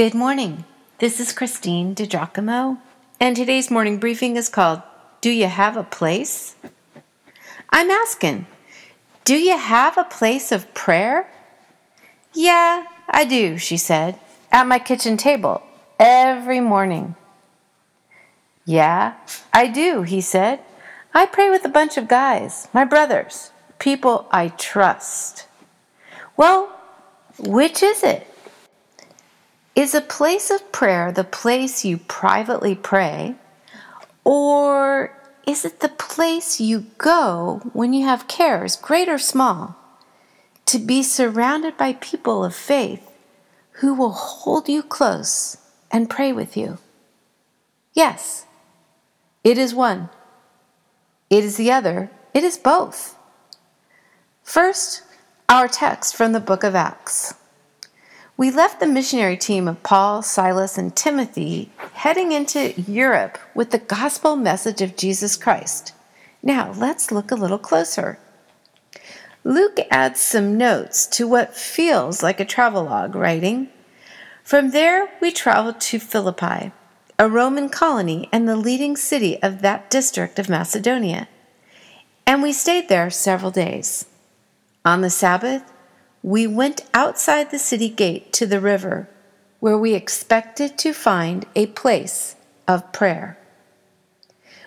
Good morning. This is Christine DiGiacomo, and today's morning briefing is called Do You Have a Place? I'm asking, Do you have a place of prayer? Yeah, I do, she said, at my kitchen table every morning. Yeah, I do, he said. I pray with a bunch of guys, my brothers, people I trust. Well, which is it? Is a place of prayer the place you privately pray, or is it the place you go when you have cares, great or small, to be surrounded by people of faith who will hold you close and pray with you? Yes, it is one. It is the other. It is both. First, our text from the book of Acts. We left the missionary team of Paul, Silas, and Timothy heading into Europe with the gospel message of Jesus Christ. Now, let's look a little closer. Luke adds some notes to what feels like a travelogue, writing From there, we traveled to Philippi, a Roman colony and the leading city of that district of Macedonia, and we stayed there several days. On the Sabbath, we went outside the city gate to the river, where we expected to find a place of prayer.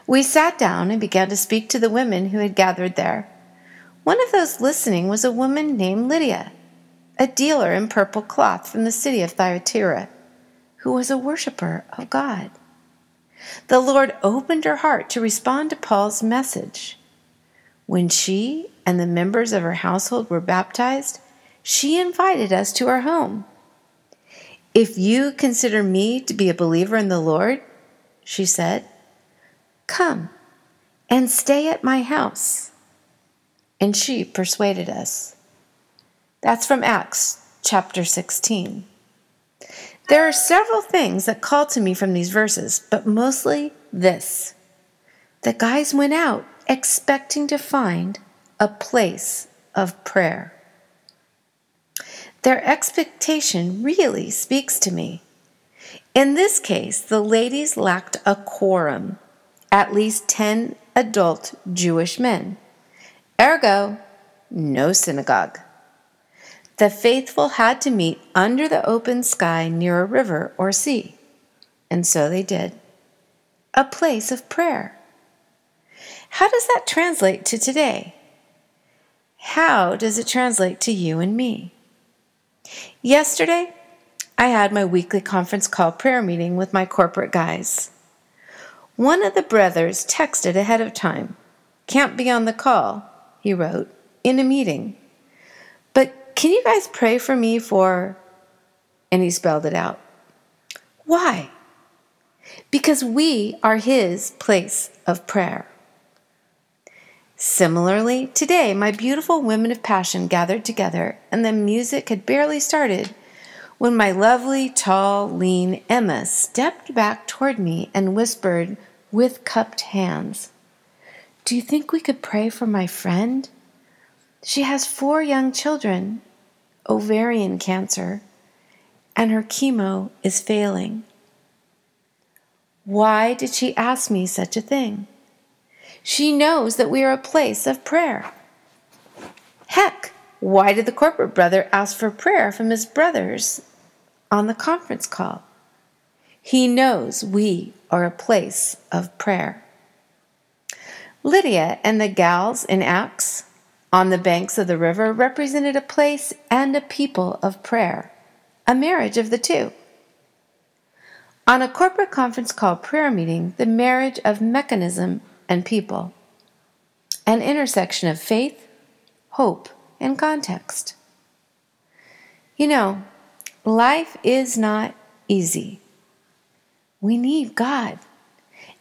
We sat down and began to speak to the women who had gathered there. One of those listening was a woman named Lydia, a dealer in purple cloth from the city of Thyatira, who was a worshiper of God. The Lord opened her heart to respond to Paul's message. When she and the members of her household were baptized, she invited us to her home. If you consider me to be a believer in the Lord, she said, come and stay at my house. And she persuaded us. That's from Acts chapter 16. There are several things that call to me from these verses, but mostly this. The guys went out expecting to find a place of prayer. Their expectation really speaks to me. In this case, the ladies lacked a quorum, at least 10 adult Jewish men. Ergo, no synagogue. The faithful had to meet under the open sky near a river or sea. And so they did. A place of prayer. How does that translate to today? How does it translate to you and me? Yesterday, I had my weekly conference call prayer meeting with my corporate guys. One of the brothers texted ahead of time. Can't be on the call, he wrote, in a meeting. But can you guys pray for me for. And he spelled it out. Why? Because we are his place of prayer. Similarly, today my beautiful women of passion gathered together, and the music had barely started when my lovely, tall, lean Emma stepped back toward me and whispered with cupped hands, Do you think we could pray for my friend? She has four young children, ovarian cancer, and her chemo is failing. Why did she ask me such a thing? She knows that we are a place of prayer. Heck, why did the corporate brother ask for prayer from his brothers on the conference call? He knows we are a place of prayer. Lydia and the gals in Acts on the banks of the river represented a place and a people of prayer, a marriage of the two. On a corporate conference call prayer meeting, the marriage of mechanism and people, an intersection of faith, hope, and context. You know, life is not easy. We need God.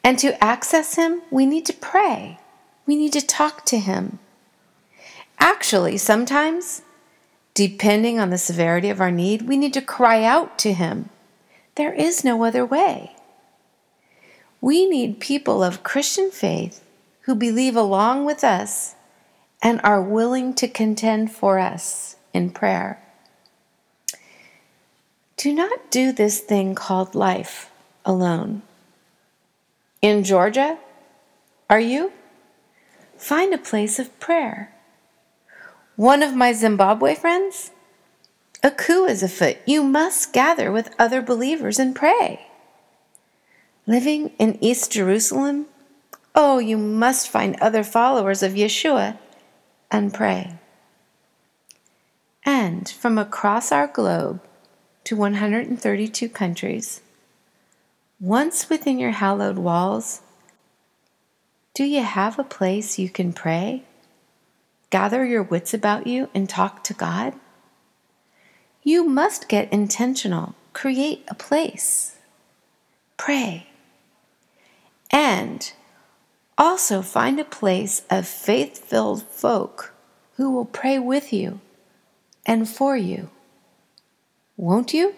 And to access Him, we need to pray. We need to talk to Him. Actually, sometimes, depending on the severity of our need, we need to cry out to Him. There is no other way. We need people of Christian faith who believe along with us and are willing to contend for us in prayer. Do not do this thing called life alone. In Georgia? Are you? Find a place of prayer. One of my Zimbabwe friends? A coup is afoot. You must gather with other believers and pray. Living in East Jerusalem? Oh, you must find other followers of Yeshua and pray. And from across our globe to 132 countries, once within your hallowed walls, do you have a place you can pray? Gather your wits about you and talk to God? You must get intentional. Create a place. Pray. And also find a place of faith filled folk who will pray with you and for you. Won't you?